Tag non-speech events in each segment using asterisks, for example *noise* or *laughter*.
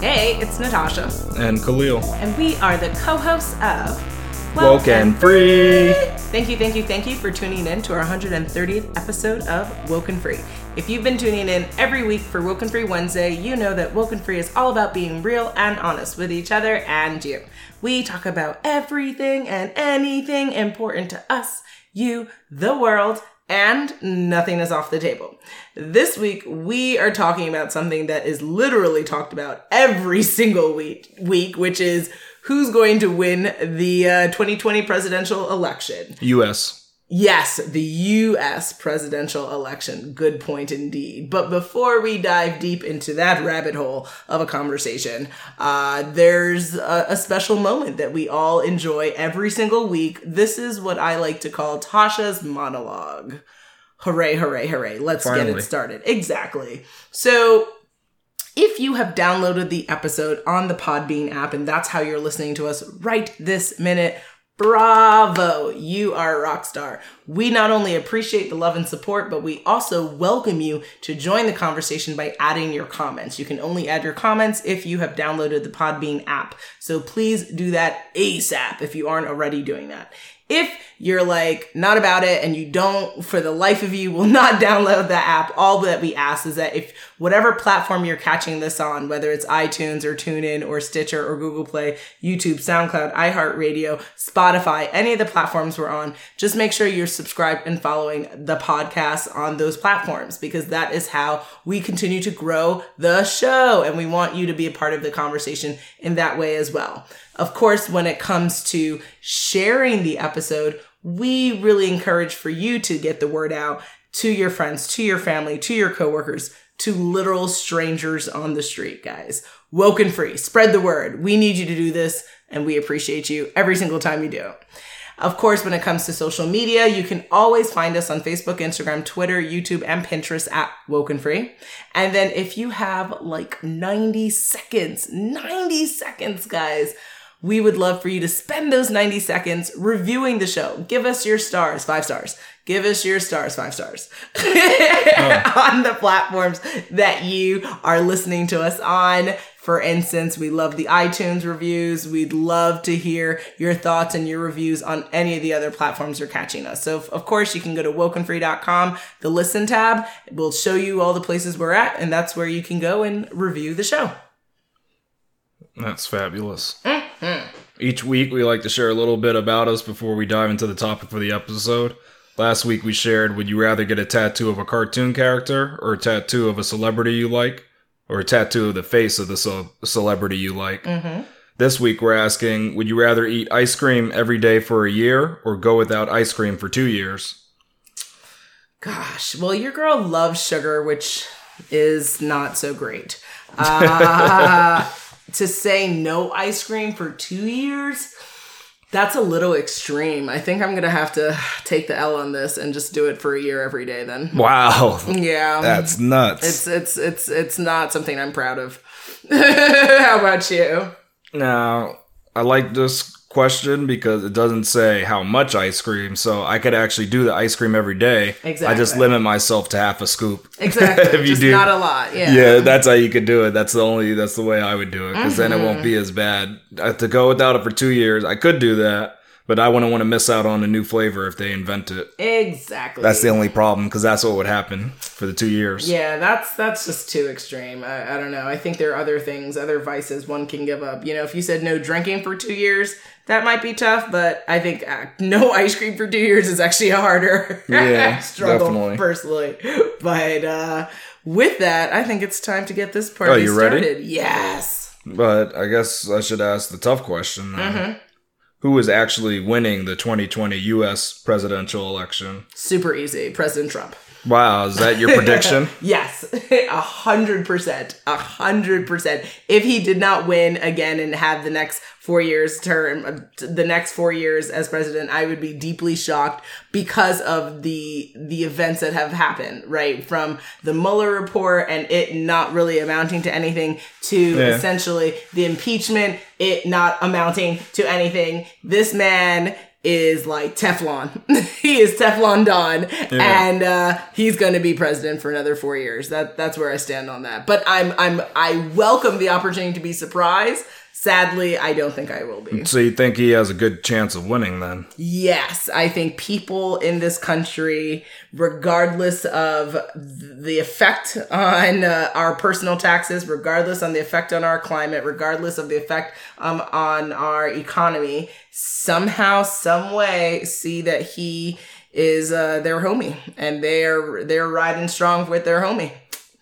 Hey, it's Natasha, and Khalil. and we are the co hosts of Woken Free. Thank you, thank you, thank you for tuning in to our 130th episode of Woken Free. If you've been tuning in every week for Woken Free Wednesday, you know that Woken Free is all about being real and honest with each other and you. We talk about everything and anything important to us, you, the world, and nothing is off the table. This week, we are talking about something that is literally talked about every *laughs* single week, week which is who's going to win the uh, 2020 presidential election. U.S. Yes, the US presidential election. Good point indeed. But before we dive deep into that rabbit hole of a conversation, uh, there's a, a special moment that we all enjoy every single week. This is what I like to call Tasha's monologue. Hooray, hooray, hooray. Let's get it started. Exactly. So if you have downloaded the episode on the Podbean app and that's how you're listening to us right this minute, bravo, you are a rock star. We not only appreciate the love and support, but we also welcome you to join the conversation by adding your comments. You can only add your comments if you have downloaded the Podbean app. So please do that ASAP if you aren't already doing that. If you're like not about it and you don't for the life of you will *laughs* not download the app, all that we ask is that if whatever platform you're catching this on, whether it's iTunes or TuneIn or Stitcher or Google Play, YouTube, SoundCloud, iHeartRadio, Spotify, any of the platforms we're on, just make sure you're subscribed and following the podcast on those platforms because that is how we continue to grow the show and we want you to be a part of the conversation in that way as well. Of course, when it comes to sharing the episode, we really encourage for you to get the word out to your friends, to your family, to your coworkers, to literal strangers on the street, guys. Woken free. Spread the word. We need you to do this and we appreciate you every single time you do. Of course, when it comes to social media, you can always find us on Facebook, Instagram, Twitter, YouTube, and Pinterest at Woken Free. And then if you have like 90 seconds, 90 seconds, guys, we would love for you to spend those 90 seconds reviewing the show. Give us your stars, five stars. Give us your stars, five stars *laughs* on the platforms that you are listening to us on. For instance, we love the iTunes reviews. We'd love to hear your thoughts and your reviews on any of the other platforms you're catching us. So, of course, you can go to wokenfree.com, the listen tab. will show you all the places we're at, and that's where you can go and review the show. That's fabulous. Each week, we like to share a little bit about us before we dive into the topic for the episode. Last week, we shared Would you rather get a tattoo of a cartoon character, or a tattoo of a celebrity you like, or a tattoo of the face of the ce- celebrity you like? This week, we're asking Would you rather eat ice cream every day for a year, or go without ice cream for two years? Gosh, well, your girl loves sugar, which is not so great. Uh, *laughs* to say no ice cream for two years, that's a little extreme. I think I'm gonna have to take the L on this and just do it for a year every day. Then, Wow, yeah, that's nuts. it's it's it's it's not something I'm proud of. *laughs* How about you? Now, I like this question because it doesn't say how much ice cream, so I could actually do the ice cream every day. Exactly. I just limit myself to half a scoop. *laughs* Exactly, If you just do- not a lot. Yeah. Yeah, that's how you could do it. That's the only that's the way I would do it because then it Mm-hmm. won't be as bad. To go without it for 2 years, I could do that, but I wouldn't want to miss out on a new flavor if they invent it. exactly. That's the only problem because that's what would happen for the 2 years. Yeah, that's that's just too extreme. I, I don't know. I think there are other things, other vices one can give up. You know, if you said no drinking for two years, that might be tough. But I think uh, no *laughs* ice cream for two years is actually a harder *laughs* Yeah, struggle definitely. personally. But uh, with that, I think it's time to get this party Oh, you ready? Yes. But I guess I should ask the tough question. Mm-hmm. Who is actually winning the 2020 US presidential election? Super easy. President Trump. Wow, is that your *laughs* prediction? Yes, *laughs* a hundred percent, a hundred percent. If he did not win again and have the next four years term, uh, the next four years as president, I would be deeply shocked because of the the events that have happened. Right from the Mueller report and it not really amounting to anything to Yeah. essentially the impeachment, it not amounting to anything. This man is like Teflon. *laughs* he is Teflon Don, and uh, he's going to be president for another four years. That that's where I stand on that. But I'm I'm I welcome the opportunity to be surprised. Sadly, I don't think I will be. So you think he has a good chance of winning then? Yes, I think people in this country, regardless of the effect on uh, our personal taxes, regardless on the effect on our climate, regardless of the effect um, on our economy, somehow, some way, see that he is uh, their homie, and they're they're riding strong with their homie.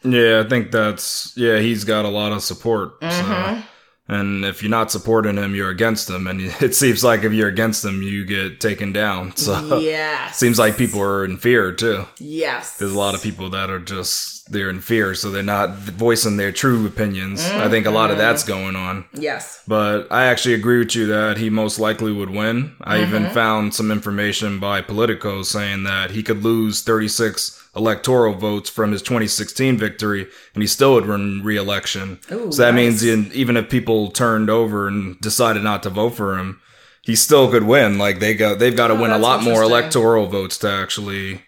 Yeah, I think that's yeah. He's got a lot of support. So. And if you're not supporting him, you're against him. And *laughs* it seems like if you're against him, you get taken down. *laughs* So Yes. seems like people are in fear too. yes. There's a lot of people that are just they're in fear, so they're not voicing their true opinions. I think a lot of that's mm-hmm. going on. Yes. But I actually agree with you that he most likely would win. I even mm-hmm. found some information by Politico saying that he could lose 36 electoral votes from his 2016 victory and he still would win re-election. Ooh, so that nice. means in- even if people turned over and decided not to vote for him, he still could win. Like they got they've got to Oh, win a lot more electoral votes to actually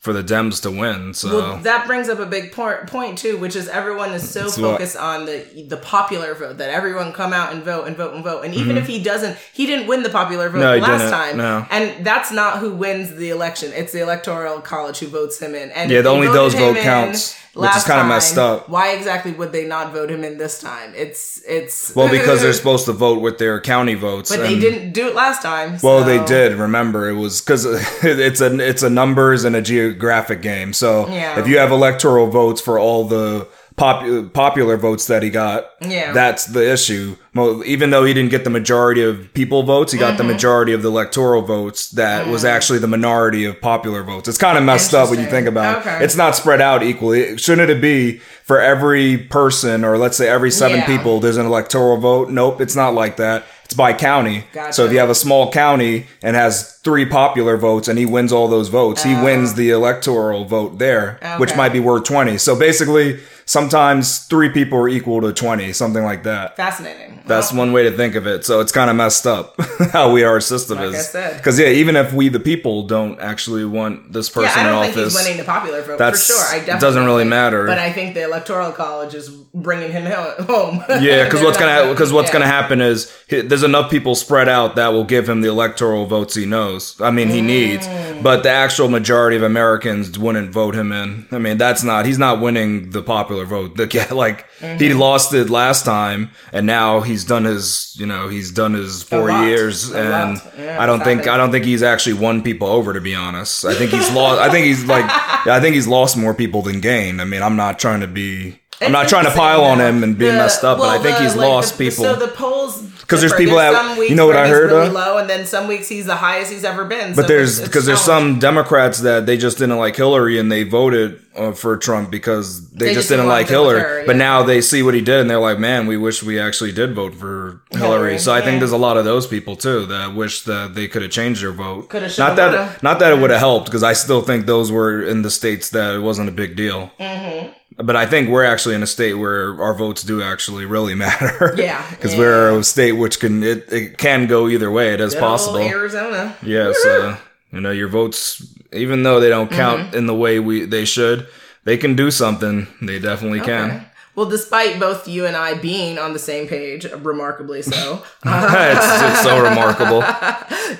for the Dems to win. So Well, that brings up a big point, point too, which is everyone is so It's what- focused on the the popular vote that everyone come out and vote and vote and vote. And even if he doesn't, he didn't win the popular vote Mm-hmm. No, last time. No. And that's not who wins the election. It's the electoral college who votes him in. And Yeah, only those vote in counts, which is kinda messed up. Why exactly would they not vote him in this time? It's it's well, because they're *laughs* supposed to vote with their county votes. but they didn't do it last time. Well, they did. Remember, it was because *laughs* it's a it's a numbers and a geographic game. So Yeah. if you have electoral votes for all the pop- popular votes that he got, Yeah. that's the issue. Even though he didn't get the majority of people votes, he got the Mm-hmm. majority of the electoral votes. That was Mm. actually the minority of popular votes. It's kind of messed up when you think about it. It's not spread out equally. Shouldn't it be for every person, or let's say every seven Yeah. people, there's an electoral vote? Nope, it's not like that. It's by county. Gotcha. So if you have a small county and has three popular votes and he wins all those votes, he wins the electoral vote there, which Oh. Might be worth 20. So basically, sometimes three people are equal to 20, something like that. Fascinating. That's one way to think of it. So it's kind of messed up *laughs* how we our system Like is. Because yeah, even if we the people don't actually want this person Yeah, I don't in think office, he's winning the popular vote for sure. I definitely it doesn't really think- matter. But I think the electoral college is bringing him home. *laughs* Yeah, because what's gonna because what's yeah. gonna happen is he- there's enough people spread out that will give him the electoral votes he knows. I mean, he needs, Mm. but the actual majority of Americans wouldn't vote him in. I mean, that's not he's not winning the popular vote. The guy- like he Mm-hmm. lost it last time, and now he's done his you know he's done his four years, A and. Yeah, I don't think happened. I don't think he's actually won people over. To be honest, I think he's lost. I think he's *laughs* like I think he's lost more people than gained. I mean, I'm not trying to be. I'm not trying to pile on him and be The- messed up, well, but I think the- he's like, lost the- people. So the polls 'Cause there's people that- some weeks you know what I heard, really low, and then some weeks he's the highest he's ever been. But So there's because there's some Democrats that they just didn't like Hillary and they voted uh, for Trump because they, They just just didn't didn't like want to go with Hillary. her, But now they see what he did and they're like, man, we wish we actually did vote for Hillary. So I think there's a lot of those people too that wish that they could have changed their vote. Coulda, not that woulda. not that it would have helped because I still think those were in the states that it wasn't a big deal. Mm-hmm. But I think we're actually in a state where our votes do actually really *laughs* matter. Yeah, because yeah. we're a state which can it, it can go either way. It is Good possible. Arizona. Yeah, so you know your votes, even though they don't count Mm-hmm. in the way we they should, they can do something. They definitely Okay. can. Well, despite both you and I being on the same page, remarkably so, *laughs* *laughs* it's, it's so remarkable.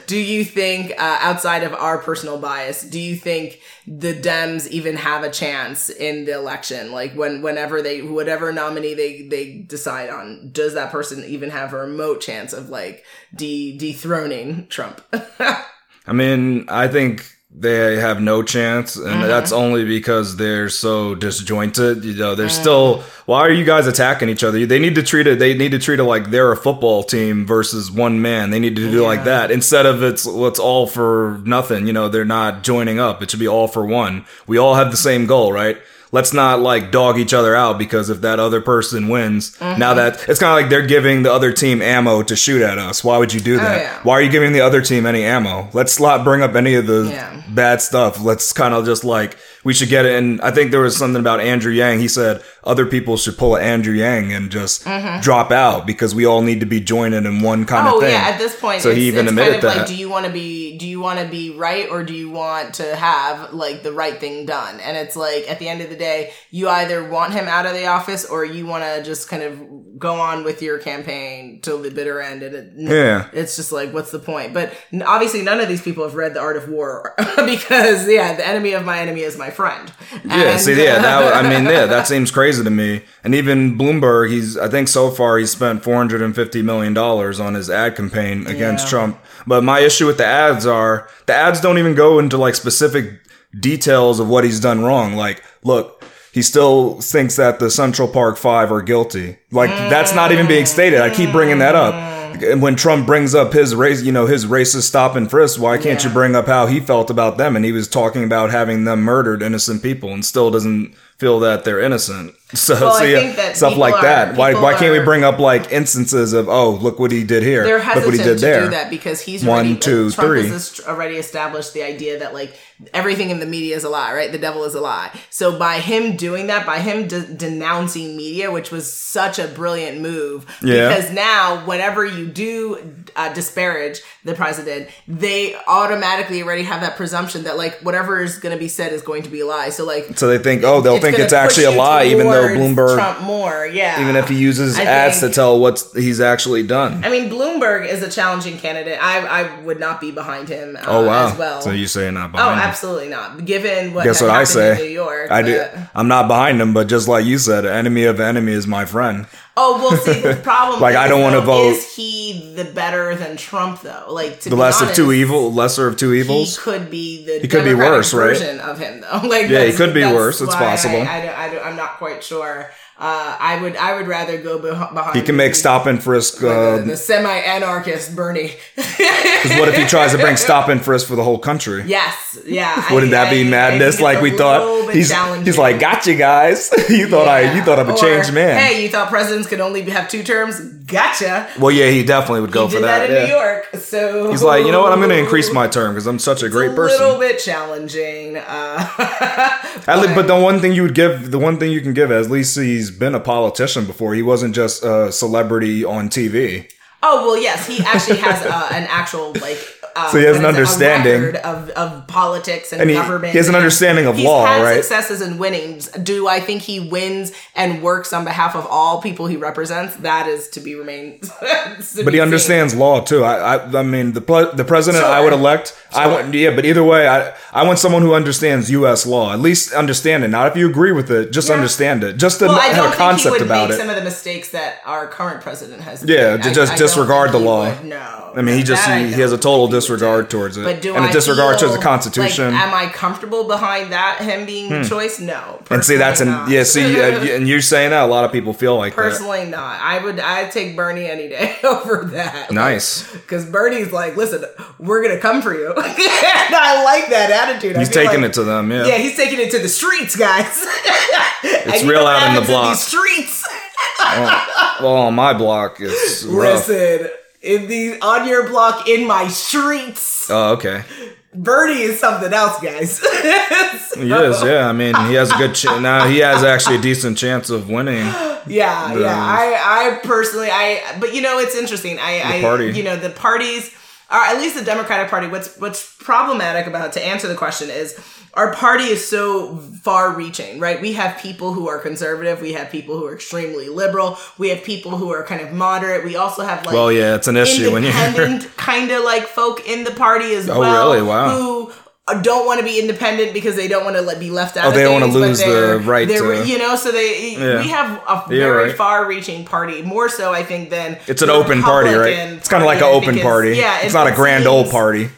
do you think, uh, outside of our personal bias, do you think the Dems even have a chance in the election? Like when, whenever they, whatever nominee they they decide on, does that person even have a remote chance of like de- dethroning Trump? *laughs* I mean, I think they have no chance, and Mm-hmm. that's only because they're so disjointed. You know, they're Mm. still. Why are you guys attacking each other? They need to treat it. They need to treat it like they're a football team versus one man. They need to do like that instead of it's it's all for nothing. You know, they're not joining up. It should be all for one. We all have the same goal, right? Let's not like dog each other out because if that other person wins, Mm-hmm. now that it's kind of like they're giving the other team ammo to shoot at us. Why would you do that? Oh, yeah. Why are you giving the other team any ammo? Let's not bring up any of the Yeah. bad stuff. Let's kind of just like we should get it. And I think there was something about Andrew Yang. He said other people should pull an Andrew Yang and just drop out because we all need to be joining in one kind Mm-hmm. Oh of thing. yeah, at this point, So he even admitted kind of that. like, do you want to be, do you want to be right, or do you want to have like the right thing done? And it's like at the end of the day, you either want him out of the office, or you want to just kind of go on with your campaign till the bitter end. And it, Yeah. it's just like, what's the point? But obviously, none of these people have read The Art of War *laughs* because yeah, the enemy of my enemy is my friend. Yeah, And- see, yeah, that I mean, yeah, that *laughs* seems crazy to me. And even Bloomberg, he's I think so far he's spent four hundred and fifty million dollars on his ad campaign against Yeah. Trump. But my issue with the ads are the ads don't even go into like specific details of what he's done wrong. Like, look, he still thinks that the Central Park Five are guilty. Like, that's not even being stated. I keep bringing that up. And when Trump brings up his race, you know, his racist stop and frisk, why can't you bring up how he felt about them? And he was talking about having them murdered innocent people and still doesn't feel that they're innocent. *laughs* So, Well, so yeah, stuff like are- that. Why, why can't we bring up like instances of, oh, look what he did here. they're look what he did to there. do that because he's One, already, two, Trump three. has already established the idea that like everything in the media is a lie, right? The devil is a lie. So by him doing that, by him de- denouncing media, which was such a brilliant move, Yeah. because now whenever you do uh, disparage the president, they automatically already have that presumption that like whatever is going to be said is going to be a lie. So like. So they think, oh, they'll it's think it's actually a lie, even though Bloomberg, Trump more, yeah. even if he uses I ads think- to tell what he's actually done. I mean, Bloomberg is a challenging candidate. I I would not be behind him. Uh, oh wow! As well. So you say not Oh, behind him. absolutely not. Given what Guess what I say? in New York, I do. I'm not behind him, but just like you said, enemy of enemy is my friend. Oh well, see the *laughs* problem. Like, I don't wanna though, vote- Is he the better than Trump though? Like to The be less of two honest, evil, lesser of two He evils. could be the He could be worse, right? version of him though. *laughs* Like Yeah, he could be worse. It's possible. I, I, I, I'm not quite sure. Uh, I would I would rather go beh- behind. He can make the- stop and frisk. the, Uh, the semi-anarchist Bernie. *laughs* 'cause what if he tries to bring stop and frisk for the whole country? yes, yeah. Wouldn't that I- be madness? Like we thought. He's he's like, gotcha, guys. *laughs* you thought I you thought I'm a Or, changed man. Hey, you thought presidents could only have two terms? Gotcha. well, yeah, he definitely would go he for did that, in yeah. New York, so He's like, you know what? I'm going to increase my *laughs* term because I'm such a great a person. A little bit challenging. Uh, At le- but the one thing you would give, the one thing you can give, at least he's been a politician before. He wasn't just a celebrity on TV. oh well, yes, he actually has uh, an actual like. Uh, So he has an what is it, a understanding. of, of politics and, And he- government. he has an understanding of he's law, had right? Successes and winnings. Do I think he wins and works on behalf of all people he represents? That is to be remained. *laughs* But he understands law too. I, I, I mean, the the president I would elect. I want, yeah. But either way, I, I want someone who understands U.S. law. At least understand it. Not if you agree with it, just Yeah. understand it. Just to Well, I have don't a think he concept would about make it. some of the mistakes that our current president has. Yeah, made. to just I disregard the he law. would, No, I mean, he just he, he has a total think he would disregard towards it, But do and I a disregard towards the Constitution. Like, am I comfortable behind that him being the choice? No. and see, that's an yeah. See, uh, and you're saying that a lot of people feel like that. Personally, not. I would. I'd take Bernie any day *laughs* over that. Nice. Because Bernie's like, listen, we're gonna come for you, *laughs* and I like that attitude. He's taking like- it to them. Yeah. Yeah, he's taking it to the streets, guys. *laughs* it's real out in the block. streets. Well, on my block, it's rough. Listen, in the on your block, in my streets, Oh, okay. Bernie is something else, guys. *laughs* He is. Yeah. I mean, he has a good chance. Now he has actually a decent chance of winning. *gasps* Yeah, yeah. I, I personally, I, but you know, it's interesting. I, I, party. you know, the parties, or at least the Democratic Party. What's what's problematic about to answer the question is our party is so far-reaching, right? We have people who are conservative. We have people who are extremely liberal. We have people who are kind of moderate. We also have like Well, yeah, it's an issue when you. independent kind of like folk in the party as Oh, well. really? Wow. Who Uh, don't want to be independent because they don't want to let, be left out. Oh, of they don't wanna lose the right to- You know, so they Yeah. we have a very right. far-reaching party. More so, I think, than It's an open party, right? It's kind of like an open because- party. Yeah, it's it- not a grand old party.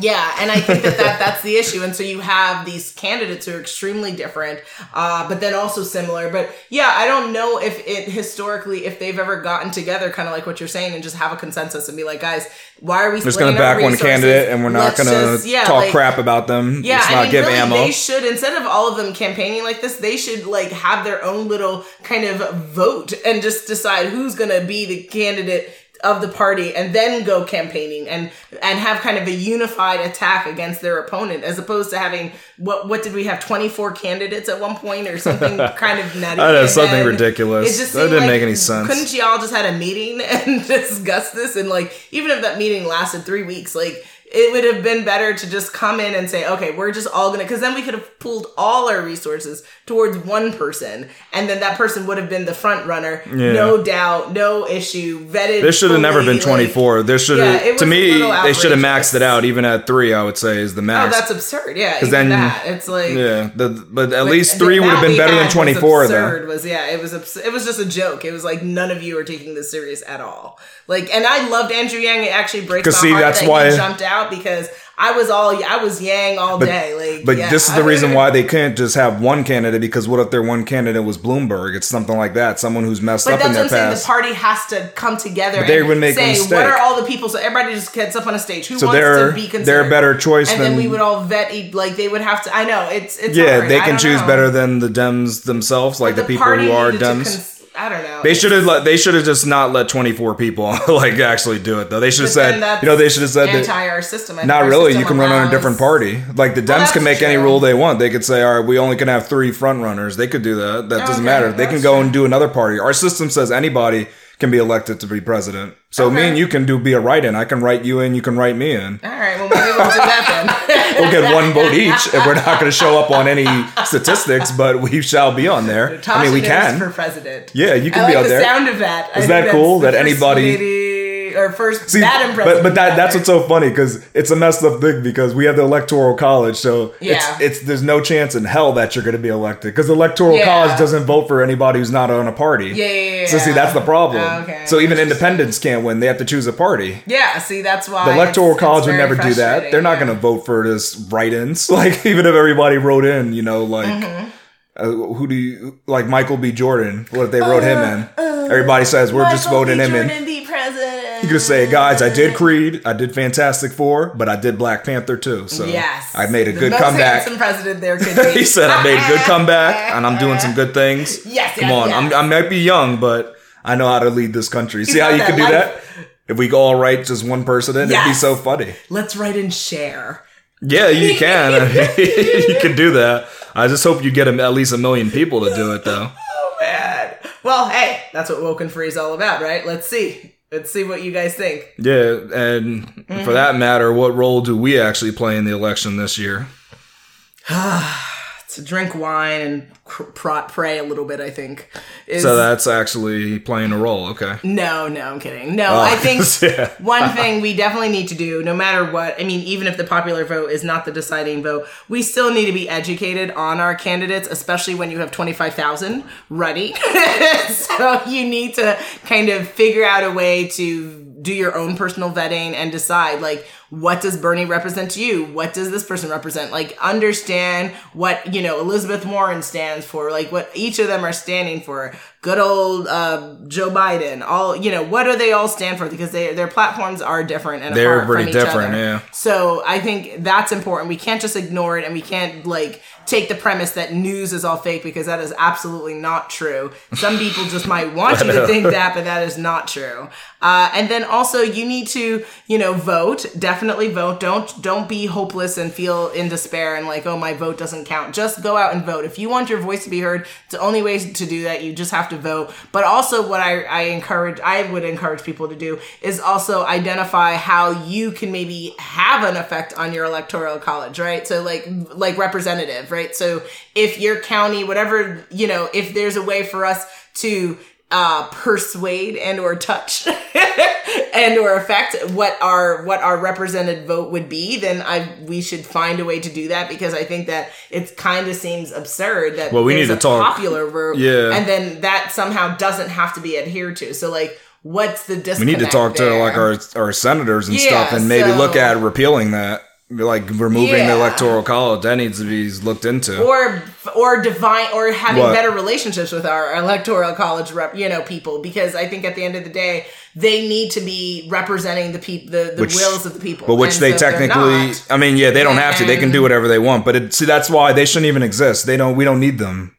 Yeah, and I think that, that that's the issue. And so you have these candidates who are extremely different, uh, but then also similar. But yeah, I don't know if it historically, if they've ever gotten together, kind of like what you're saying, and just have a consensus and be like, guys, why are we Just gonna back one candidate, and we're not gonna yeah, talk like- crap about them. yeah, Let's I not mean, give really, ammo. they should instead of all of them campaigning like this, they should like have their own little kind of vote and just decide who's gonna be the candidate of the party and then go campaigning and and have kind of a unified attack against their opponent as opposed to having what what did we have 24 candidates at one point or something *laughs* kind of nutty I know, something ridiculous. it just That didn't like- make any sense. couldn't y'all just had a meeting *laughs* and discuss this and like even if that meeting lasted three weeks like it would have been better to just come in and say, okay, we're just all gonna, because then we could have pooled all our resources towards one person, and then that person would have been the front runner, Yeah. no doubt, no issue, vetted. There should have never been like- 24. There should have, Yeah, to me, they should have maxed it out. Even at three, I would say is the oh, max. Oh, that's absurd. Yeah, even then- that. It's like yeah, the, but at least three would have been better than had was 24 though. Was yeah, it was abs- it was just a joke. It was like none of you are taking this serious at all. Like, and I loved Andrew Yang. It actually breaks my 'Cause see, heart that's that why- he jumped out because I was all I was Yang all day. Like, But yeah. this is the reason why they can't just have one candidate because what if their one candidate was Bloomberg? It's something like that. Someone who's messed But up in that's what their I'm saying. The party has to come together. But they and would make say what are all the people. So everybody just gets up on a stage. Who So wants to be considered? they're a better choice And than- then we would all vet. Like they would have to. I know it's it's. yeah, hard. they can choose know. better than the Dems themselves, like the, The people who are Dems. I don't know. They should have let. They should have just not let twenty four people *laughs* like actually do it though. They should have said. You know, they should have said that. anti our system. Not our really. system You can run on a different party. Like the Dems that's can make any rule they want. They could say, "All right, we only can have three front runners." They could do that. That oh, doesn't Okay, matter. They can go true. and do another party. Our system says anybody can be elected to be president. So me and you can do be a write-in. I can write you in. You can write me in. All right, well maybe we'll do that then. *laughs* We'll get one vote each, and we're not going to show up on any statistics, but we shall be on there. I mean, we can. For president. Yeah, you can I be like out the there. sound of that. I that cool? That anybody- lady- or first See, Madam but but that that's what's so funny because it's a messed up thing because we have the electoral college, so Yeah. it's it's there's no chance in hell that you're going to be elected because the electoral Yeah. college doesn't vote for anybody who's not on a party. Yeah, yeah, yeah, So see, that's the problem. Oh, okay. So even independents can't win; they have to choose a party. Yeah, see, that's why The electoral it's- college it's would never do that. They're not going to vote for this write-ins. *laughs* Like even if everybody wrote in, you know, like Mm-hmm. uh, who do you like? Michael B. Jordan. What if they wrote him in? Everybody says we're just voting him in. You could say, guys, I did Creed, I did Fantastic Four, but I did Black Panther too. So Yes, I made a The good most comeback. handsome president there could *laughs* be. he said I made a good comeback, *laughs* and I'm doing some good things. Yes, come yes, on, yes. I'm, I might be young, but I know how to lead this country. See how you could that do life. that? If we all write just one person in, it'd be so funny. Let's write and share. Yeah, you can. I *laughs* mean, you can do that. I just hope you get at least a million people to do it, though. Oh man. Well, hey, that's what Woken Free is all about, right? Let's see. Let's see what you guys think. Yeah, and Mm-hmm. for that matter, what role do we actually play in the election this year? *sighs* *sighs* *sighs* To drink wine and cr- pray a little bit, I think. Is, So that's actually playing a role. Okay. No, no, I'm kidding. No, Oh, I *laughs* think *laughs* yeah. one thing we definitely need to do, no matter what, I mean, even if the popular vote is not the deciding vote, we still need to be educated on our candidates, especially when you have 25,000 ready. *laughs* so you need to kind of figure out a way to do your own personal vetting and decide, like, what does Bernie represent to you? What does this person represent? Like, understand what, you know, Elizabeth Warren stands for, like, what each of them are standing for. Good old uh, Joe Biden, all, you know, what do they all stand for? Because they, their platforms are different and They're pretty different, yeah. So I think that's important. We can't just ignore it and we can't, like, take the premise that news is all fake because that is absolutely not true. Some people just might want you to *laughs* think that, but that is not true. Uh, and then also you need to, you know, vote. Definitely vote. Don't don't be hopeless and feel in despair and like, oh, my vote doesn't count. Just go out and vote. If you want your voice to be heard, it's the only way to do that. You just have to vote. But also, what I, I encourage, I would encourage people to do is also identify how you can maybe have an effect on your electoral college, right? So like like representative, right? So if your county, whatever, you know, if there's a way for us to uh, persuade and or touch *laughs* and or affect what our what our represented vote would be, then I we should find a way to do that because I think that it kind of seems absurd that Well, we need to talk- popular vote, Yeah. and then that somehow doesn't have to be adhered to. So like, what's the We need to talk to like our our senators and Yeah, stuff, and maybe so- look at repealing that, like removing Yeah. the electoral college. That needs to be looked into. or or divine or having What? better relationships with our electoral college rep you know people because i think at the end of the day they need to be representing the people the, the Which- wills of the people but which And they so technically, not- I mean, yeah, they don't have to. They can do whatever they want. But it, see, that's why they shouldn't even exist. They don't. We don't need them.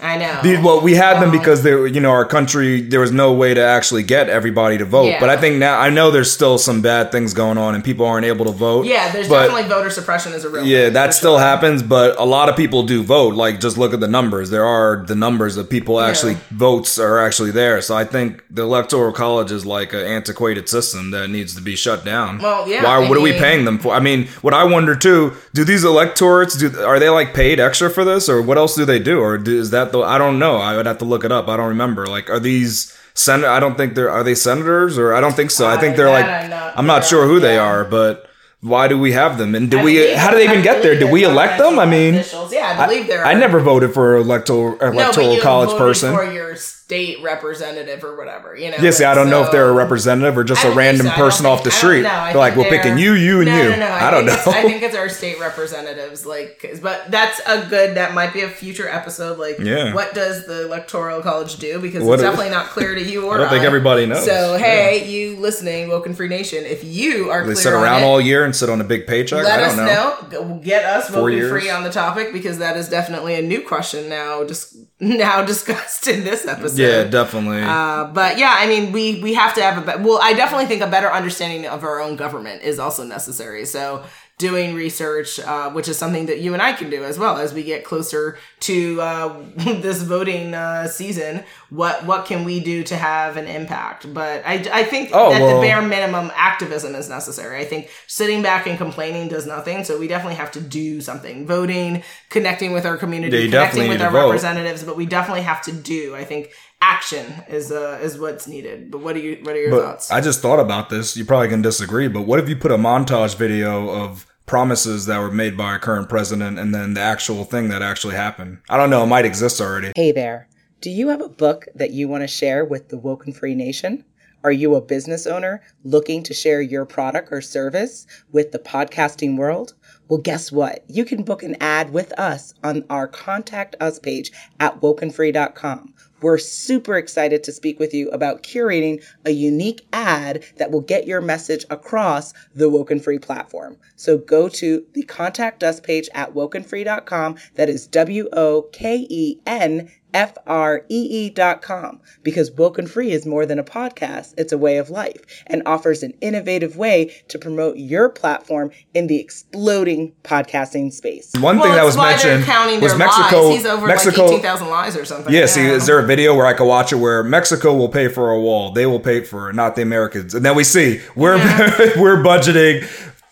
I know. Well, we had them because they, were- you know, our country there was no way to actually get everybody to vote. Yeah. But I think now I know there's still some bad things going on and people aren't able to vote. yeah, there's but, definitely voter suppression is a real Yeah, that still sure. happens, but a lot of people do vote. Like, just look at the numbers. There are the numbers of people actually votes are actually there. So I think the electoral college is like an antiquated system that needs to be shut down. Well, yeah, Why? I What are we paying them for? I mean, what I wonder too: Do these electorates do? Are they like paid extra for this, or what else do they do, or do, is that the? I don't know. I would have to look it up. I don't remember. Like, are these? Sen- I don't think they're. Are they senators or I don't think so. I think Uh, they're like. I'm not- I'm not sure who they are, but why do we have them? And do I we? How do they even I get there? Do we elect them? I mean, officials. yeah, I believe they're. I never voted for an electoral no, electoral you college person. for your state representative or whatever. You know. Yes, yeah, see, I don't know if they're a representative or just a random so. I person off the I street. know. I They're like, we're picking you, you, and no, you. No, no, I, don't know. I think it's our state representatives. Like, 'cause- but that's a good. That might be a future episode. Like, Yeah. what does the electoral college do? Because What it's definitely not clear to you *laughs* or I don't think everybody knows. So hey, you listening, Woken Free Nation, if you are they clear sit around it, all year and sit on a big paycheck. let I us don't know. Go- Get us Four Woken years. Free on the topic because that is definitely a new question now. Just now *laughs* discussed in this episode. Yeah, definitely. Uh, but yeah, I mean, we we have to have a be- well. I definitely think a better understanding of our own government is also necessary. So doing research, uh, which is something that you and I can do as well as we get closer to uh, *laughs* this voting uh, season. What what can we do to have an impact? But I, I think Oh, that well- the bare minimum activism is necessary. I think sitting back and complaining does nothing. So we definitely have to do something. Voting, connecting with our community, connecting with our representatives. But we definitely have to do. I think action is uh, is what's needed. But what are you what are your But thoughts? I just thought about this. You probably can disagree, but what if you put a montage video of promises that were made by our current president and then the actual thing that actually happened? I don't know. It might exist already. Hey there. Do you have a book that you want to share with the Woken Free Nation? Are you a business owner looking to share your product or service with the podcasting world? Well, guess what? You can book an ad with us on our Contact Us page at wokenfree.com. We're super excited to speak with you about curating a unique ad that will get your message across the Woken Free platform. So go to the Contact Us page at wokenfree.com. That is W O K E N F R E E dot com because Woken Free is more than a podcast. It's a way of life and offers an innovative way to promote your platform in the exploding podcasting space. One well, thing that was mentioned was Mexico. lies. He's over Mexico. like eighteen thousand lies or something. Yeah, see, is there a video where I could watch it where Mexico will pay for a wall? They will pay for it, not the Americans. And then we see we're *laughs* we're budgeting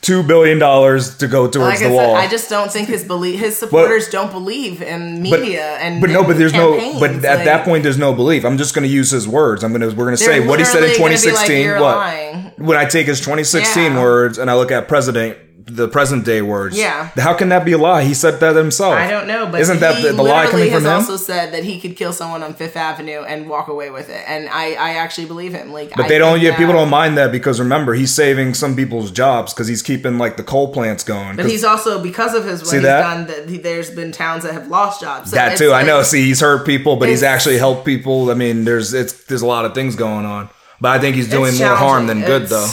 two billion dollars to go towards Like I the said, wall. I just don't think his belief, his supporters don't believe in media and but no, but there's no. But at Like, that point, there's no belief. I'm just going to use his words. I'm gonna. We're going to say what he said in literally gonna be like, 2016. What lying." when I take his 2016 Yeah. words and I look at president, the present day words. Yeah. How can that be a lie? He said that himself. I don't know, but isn't that the, the lie coming from has him? also said that he could kill someone on Fifth Avenue and walk away with it, and I, I actually believe him. Like, But I they don't. Yeah, that- people don't mind that because remember, he's saving some people's jobs because he's keeping like the coal plants going. But he's also because of his what See he's that? done. That there's been towns that have lost jobs. So that too. I like- know. See, he's hurt people, but he's actually helped people. I mean, there's it's there's a lot of things going on. But I think he's doing more harm than good, though.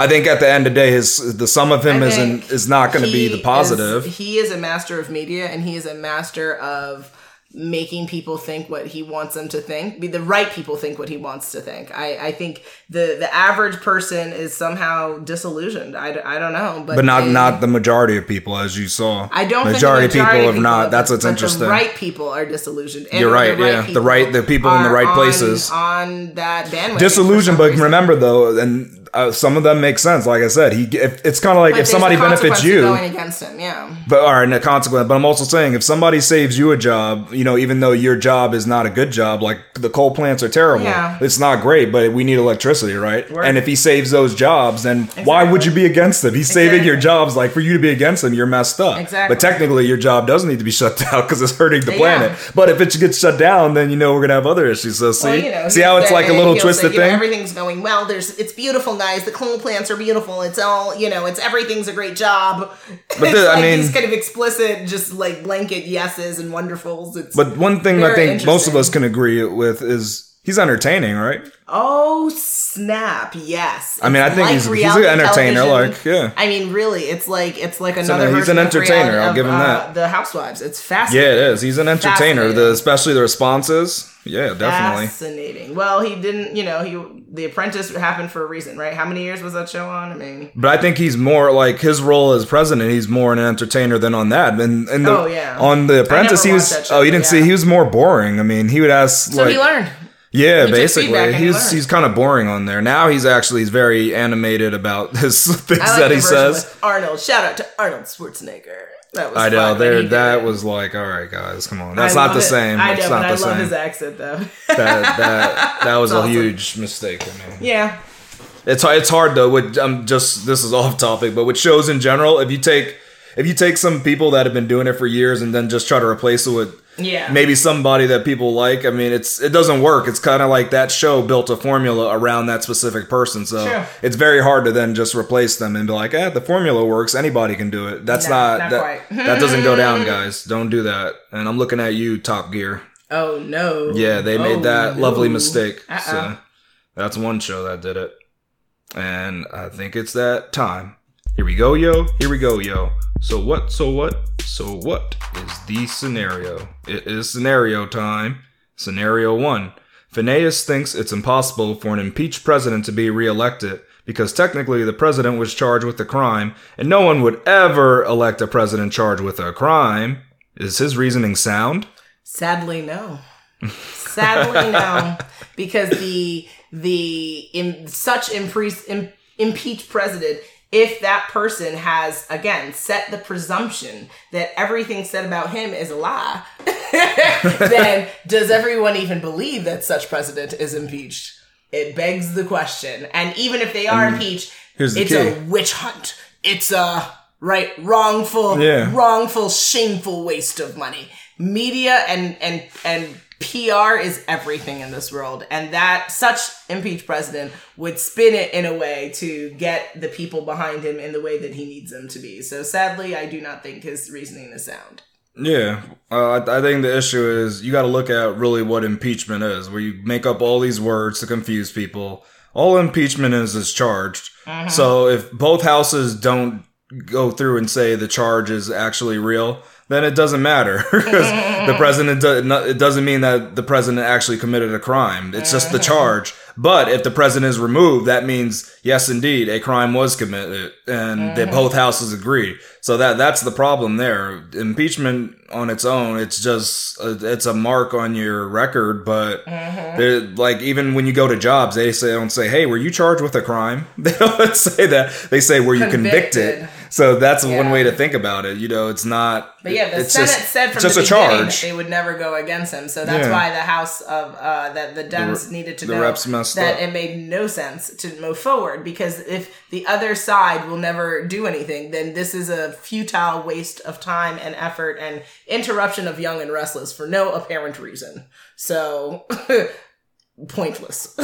I think at the end of the day, his the sum of him isn't is not going to be the positive. is- he is a master of media, and he is a master of making people think what he wants them to think. Be the right people think what he wants to think. I, I think the the average person is somehow disillusioned. I, I don't know, but but not they- not the majority of people, as you saw. I don't majority, think the majority of people have not. That's what's interesting. The right people are disillusioned. And You're right, the yeah. The right- the people in the right on- places. on that bandwagon. Disillusion, but remember though, and uh, some of them make sense. Like I said, he if, it's kind of like But if somebody a benefits you, going against him, yeah. but or in a consequence. But I'm also saying if somebody saves you a job, you know, even though your job is not a good job, like the coal plants are terrible, Yeah. it's not great, but we need electricity, right? Word. And if he saves those jobs, then why would you be against him? He's saving your jobs. Like for you to be against him, you're messed up. Exactly. But technically, your job does need to be *laughs* shut down because it's hurting the Yeah. planet. But if it gets shut down, then you know we're gonna have other issues. So see, Well, you know, see how it's say- like a little he'll twisted say, you know, thing. everything's going well. There's, it's beautiful, guys. The clone plants are beautiful. It's all, you know, it's everything's a great job. But the- I mean- these kind of explicit, just like blanket yeses and wonderfuls. It's But one thing I think most of us can agree with is he's entertaining, right? Oh snap! Yes. I mean, I think like he's- he's an entertainer, television. like, yeah. I mean, really, it's like it's like another. he's an entertainer, I'll of, give him uh, that. The Housewives. It's fascinating. Yeah, it is. He's an entertainer. The especially the responses. Yeah, definitely. Fascinating. Well, he didn't. You know, he The Apprentice happened for a reason, right? How many years was that show on? I mean, But I think he's more like his role as president. He's more an entertainer than on that. And, and the, Oh, yeah. on the Apprentice, he was. show, oh, you didn't see? He was more boring. I mean, he would ask so like, he learned. Yeah, basically, feedback and he he's he's kind of boring on there. Now he's actually he's very animated about *laughs* his things like that he says. Arnold. Shout out to Arnold Schwarzenegger. That was I know there that was like, all right, guys, come on, that's I not the it. same. I It's know, not but the I love his accent though. that that *laughs* that was a awesome. huge mistake. I mean. yeah. It's it's hard though. With I'm just this is off topic, but with shows in general, if you take if you take some people that have been doing it for years and then just try to replace it with Yeah. maybe somebody that people like, I mean, it's it doesn't work. It's kind of like that show built a formula around that specific person, so True. it's very hard to then just replace them and be like, eh, the formula works. Anybody can do it. That's No, not, not that *laughs* that doesn't go down, guys. Don't do that. And I'm looking at you, Top Gear. Oh no. Yeah, they made Oh, that no. lovely mistake. Uh-uh. So that's one show that did it. And I think it's that time. Here we go, yo. Here we go, yo. So what? So what? So what is the scenario? It is scenario time. Scenario one. Phineas thinks it's impossible for an impeached president to be reelected because technically the president was charged with a crime, and no one would ever elect a president charged with a crime. Is his reasoning sound? Sadly, no. Sadly, no, *laughs* because the the in such impre- im, impeached president, if that person has again set the presumption that everything said about him is a lie, *laughs* then does everyone even believe that such president is impeached? It begs the question. And even if they are impeached, here's the it's key. a witch hunt. It's a right wrongful, Yeah. wrongful, shameful waste of money. Media and and and PR is everything in this world, and that such impeached president would spin it in a way to get the people behind him in the way that he needs them to be. So sadly, I do not think his reasoning is sound. Yeah, uh, I, I think the issue is you got to look at really what impeachment is, where you make up all these words to confuse people. All impeachment is is charged. So if both houses don't go through and say the charge is actually real, then it doesn't matter *laughs* because the *laughs* president. Do, it doesn't mean that the president actually committed a crime. It's just the charge. But if the president is removed, that means yes, indeed, a crime was committed, and they mm-hmm. both houses agree. So that that's the problem there. Impeachment on its own, it's just a, it's a mark on your record. But mm-hmm. they're- like even when you go to jobs, they say don't say, "Hey, were you charged with a crime?" *laughs* They don't say that. They say, "Were you convicted?" Convicted. So that's one way to think about it. You know, it's not. But yeah, the it's Senate just- said from just the a beginning charge. that they would never go against him. So that's Yeah. why the House of uh, that the Dems re- needed to the know reps messed that up. it made no sense to move forward because if the other side will never do anything, then this is a futile waste of time and effort and interruption of Young and Restless for no apparent reason. So *laughs* *laughs* pointless,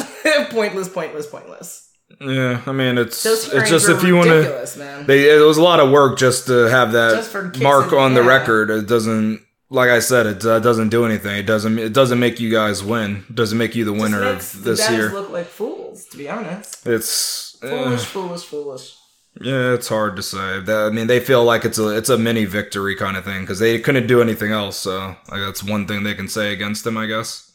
pointless, pointless, pointless. Yeah, I mean, it's Those it's just if you want to. man. They it was a lot of work just to have that mark on the record. It doesn't, like I said, it uh, doesn't do anything. It doesn't. It doesn't make you guys win. It doesn't make you the winner of this year. look like fools, to be honest. It's Foolish, foolish, foolish. yeah, it's hard to say. That, I mean, they feel like it's a it's a mini victory kind of thing because they couldn't do anything else. So like, that's one thing they can say against them, I guess.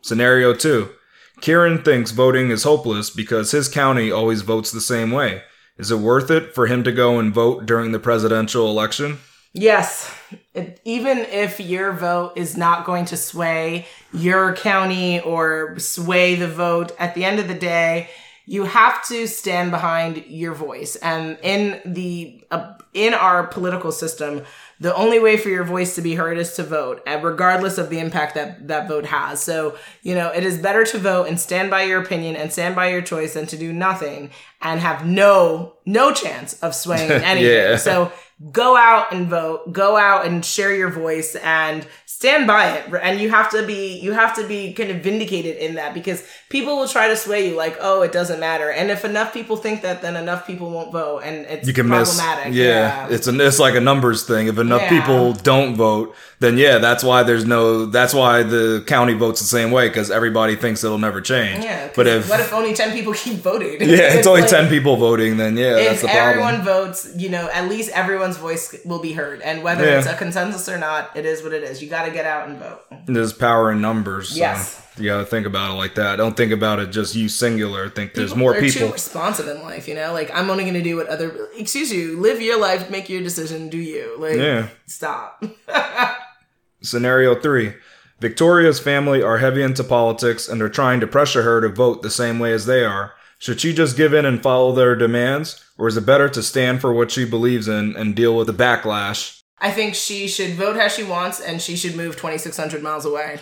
Scenario two. Kieran thinks voting is hopeless because his county always votes the same way. Is it worth it for him to go and vote during the presidential election? Yes. It, even if your vote is not going to sway your county or sway the vote, at the end of the day, you have to stand behind your voice. And in the uh, in our political system, the only way for your voice to be heard is to vote, regardless of the impact that that vote has. So, you know, it is better to vote and stand by your opinion and stand by your choice than to do nothing and have no no chance of swaying anything. *laughs* Yeah. So go out and vote go out and share your voice and stand by it and you have to be you have to be kind of vindicated in that because people will try to sway you like oh it doesn't matter and if enough people think that then enough people won't vote and it's You can miss. problematic Yeah, it's a it's like a numbers thing. If enough Yeah. people don't vote, then yeah, that's why there's no. That's why the county votes the same way because everybody thinks it'll never change. Yeah. but if what if only ten people *laughs* keep voting? yeah, *laughs* it's, only like- ten people voting, then yeah, that's the problem. everyone votes, you know, at least everyone's voice will be heard, and whether Yeah. it's a consensus or not, it is what it is. You got to get out and vote. There's power in numbers. So Yes. You gotta think about it like that. Don't think about it just you singular. Think there's more people. too responsive in life, you know. Like I'm only going to do what other. Excuse you. Live your life. Make your decision. Do you? Like Yeah. stop. *laughs* Scenario three. Victoria's family are heavy into politics and are trying to pressure her to vote the same way as they are. Should she just give in and follow their demands, or is it better to stand for what she believes in and deal with the backlash? I think she should vote how she wants, and she should move 2,600 miles away.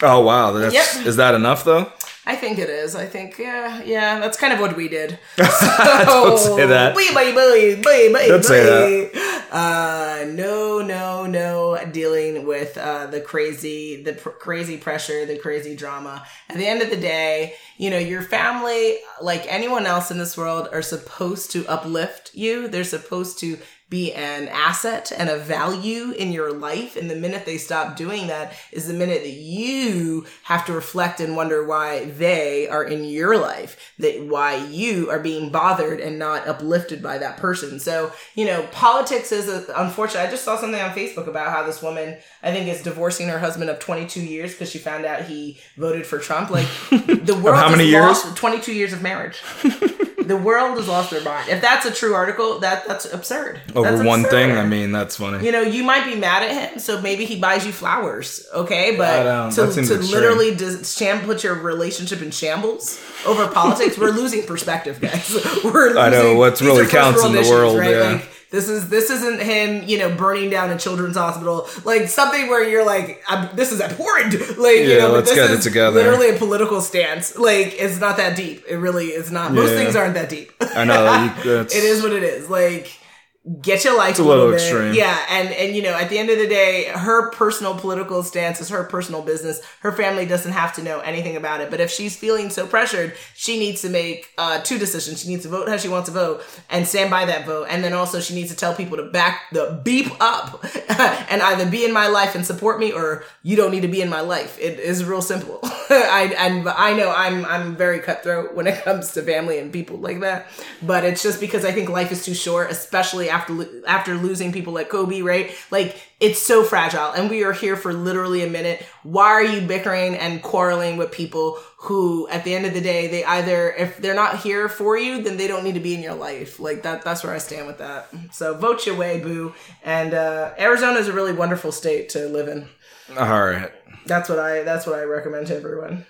Oh wow, that's Yep. is that enough though? I think it is. I think yeah, yeah. That's kind of what we did. *laughs* Don't say that. Bye, bye, bye, bye, bye, Don't say bye. Uh, no, no, no. Dealing with uh, the crazy, the pr- crazy pressure, the crazy drama. At the end of the day, you know, your family, like anyone else in this world, are supposed to uplift you. They're supposed to be an asset and a value in your life. And the minute they stop doing that is the minute that you have to reflect and wonder why they are in your life, that why you are being bothered and not uplifted by that person. So, you know, politics is a, unfortunate. I just saw something on Facebook about how this woman, I think, is divorcing her husband of 22 years because she found out he voted for Trump. Like *laughs* the world how many years? lost 22 years of marriage. *laughs* the world has lost their mind. If that's a true article, that that's absurd. Over That's one absurd. thing, I mean that's funny. You know, you might be mad at him, so maybe he buys you flowers, okay? But to, to literally dis- sham put your relationship in shambles over politics, we're losing perspective, guys. *laughs* We're losing, I know, what's really counts in the issues, world, right? yeah. Like, this is this isn't him, you know, burning down a children's hospital, like something where you're like, I'm, this is abhorrent, *laughs* like you know. let's this get it is together. Literally a political stance, like it's not that deep. It really is not. Most Yeah. things aren't that deep. I know. You, *laughs* it is what it is. Like, get your life a a little, little bit. extreme. Yeah, and and you know, at the end of the day, her personal political stance is her personal business. Her family doesn't have to know anything about it. But if she's feeling so pressured, she needs to make uh, two decisions. She needs to vote how she wants to vote and stand by that vote, and then also she needs to tell people to back the beep up *laughs* and either be in my life and support me, or you don't need to be in my life. It is real simple. *laughs* I and I know I'm I'm very cutthroat when it comes to family and people like that, but it's just because I think life is too short, especially after after losing people like Kobe, right? Like it's so fragile, and we are here for literally a minute. Why are you bickering and quarreling with people who, at the end of the day, they either if they're not here for you, then they don't need to be in your life. Like that. That's where I stand with that. So vote your way, boo. And uh, Arizona is a really wonderful state to live in. all right. That's what I. That's what I recommend to everyone.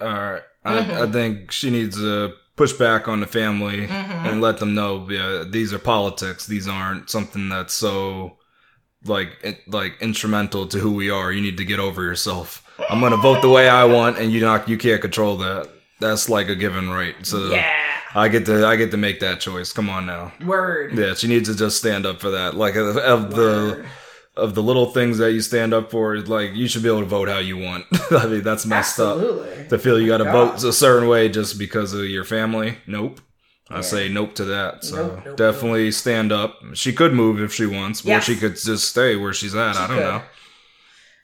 All right. Mm-hmm. I, I think she needs to push back on the family Mm-hmm. and let them know, yeah, these are politics. These aren't something that's so like it, like instrumental to who we are. You need to get over yourself. I'm gonna vote the way I want, and you not you can't control that. That's like a given right. So Yeah. I get to I get to make that choice. Come on now. Word. Yeah, she needs to just stand up for that. Like of, of the of the little things that you stand up for, like you should be able to vote how you want. *laughs* I mean, that's messed up to feel you oh got to vote a certain way just because of your family. Nope. I say nope to that. So Nope, nope, definitely stand up. She could move if she wants, or Yes. she could just stay where she's at. I don't could. know.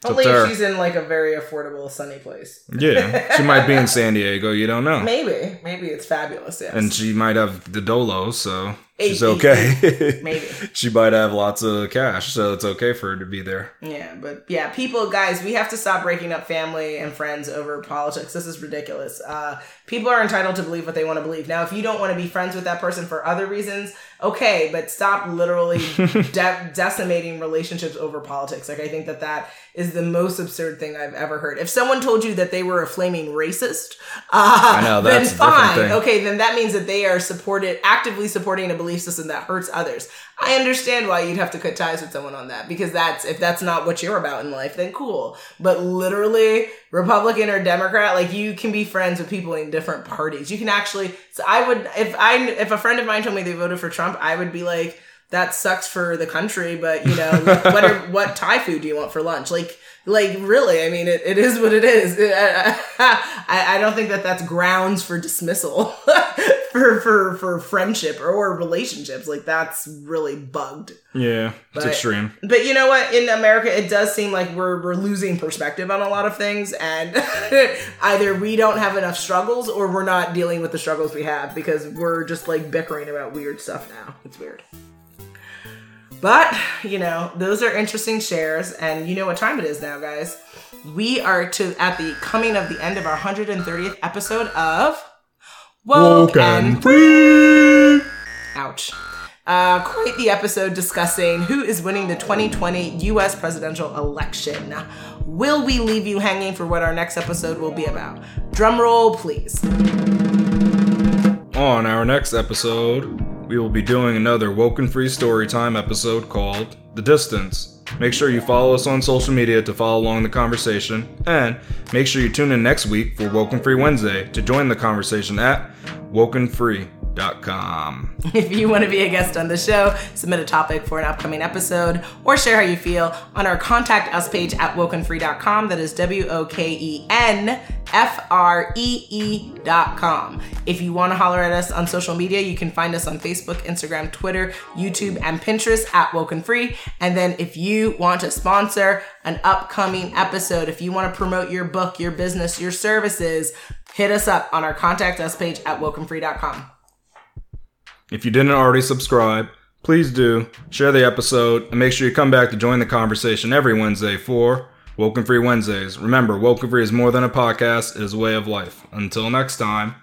Only to if she's in like a very affordable, sunny place. Yeah, she might be in *laughs* San Diego. You don't know, Maybe. Maybe it's fabulous. Yes. and she might have the dolo, so she's okay. Maybe. *laughs* she might have lots of cash, so it's okay for her to be there. Yeah, but yeah, people, guys, we have to stop breaking up family and friends over politics. This is ridiculous. Uh, people are entitled to believe what they want to believe. Now, if you don't want to be friends with that person for other reasons, okay, but stop literally *laughs* de- decimating relationships over politics. Like, I think that that is the most absurd thing I've ever heard. If someone told you that they were a flaming racist, *laughs* uh, know, then fine. Okay, then that means that they are supported, actively supporting a belief system that hurts others. I understand why you'd have to cut ties with someone on that because that's if that's not what you're about in life, then cool. But literally, Republican or Democrat, like you can be friends with people in different parties. You can actually. So I would, if I, if a friend of mine told me they voted for Trump, I would be like, that sucks for the country, but you know, *laughs* what are, what Thai food do you want for lunch? Like, like really, I mean, it, it is what it is. I, *laughs* I, I don't think that that's grounds for dismissal *laughs* for for for friendship or, relationships. Like that's really bugged. Yeah, it's But- extreme. But you know what? In America, it does seem like we're we're losing perspective on a lot of things, and *laughs* either we don't have enough struggles or we're not dealing with the struggles we have because we're just like bickering about weird stuff now. It's weird. But you know, those are interesting shares, and you know what time it is now, guys. We are to at the coming of the end of our 130th episode of Woke and free. Ouch. Uh, quite the episode discussing who is winning the 2020 US presidential election. Will we leave you hanging for what our next episode will be about? Drum roll, please. On our next episode, we will be doing another Woken Free Storytime episode called The Distance. Make sure you follow us on social media to follow along the conversation, and make sure you tune in next week for Woken Free Wednesday to join the conversation at wokenfree.com. *laughs* If you want to be a guest on the show, submit a topic for an upcoming episode, or share how you feel on our contact us page at wokenfree.com. That is W O K E N F R E E.com. If you want to holler at us on social media, you can find us on Facebook, Instagram, Twitter, YouTube, and Pinterest at Woken Free. And then if you want to sponsor an upcoming episode, if you want to promote your book, your business, your services, hit us up on our contact us page at wokenfree.com. If you didn't already subscribe, please do. Share the episode and make sure you come back to join the conversation every Wednesday for Woken Free Wednesdays. Remember, Woken Free is more than a podcast, it is a way of life. Until next time.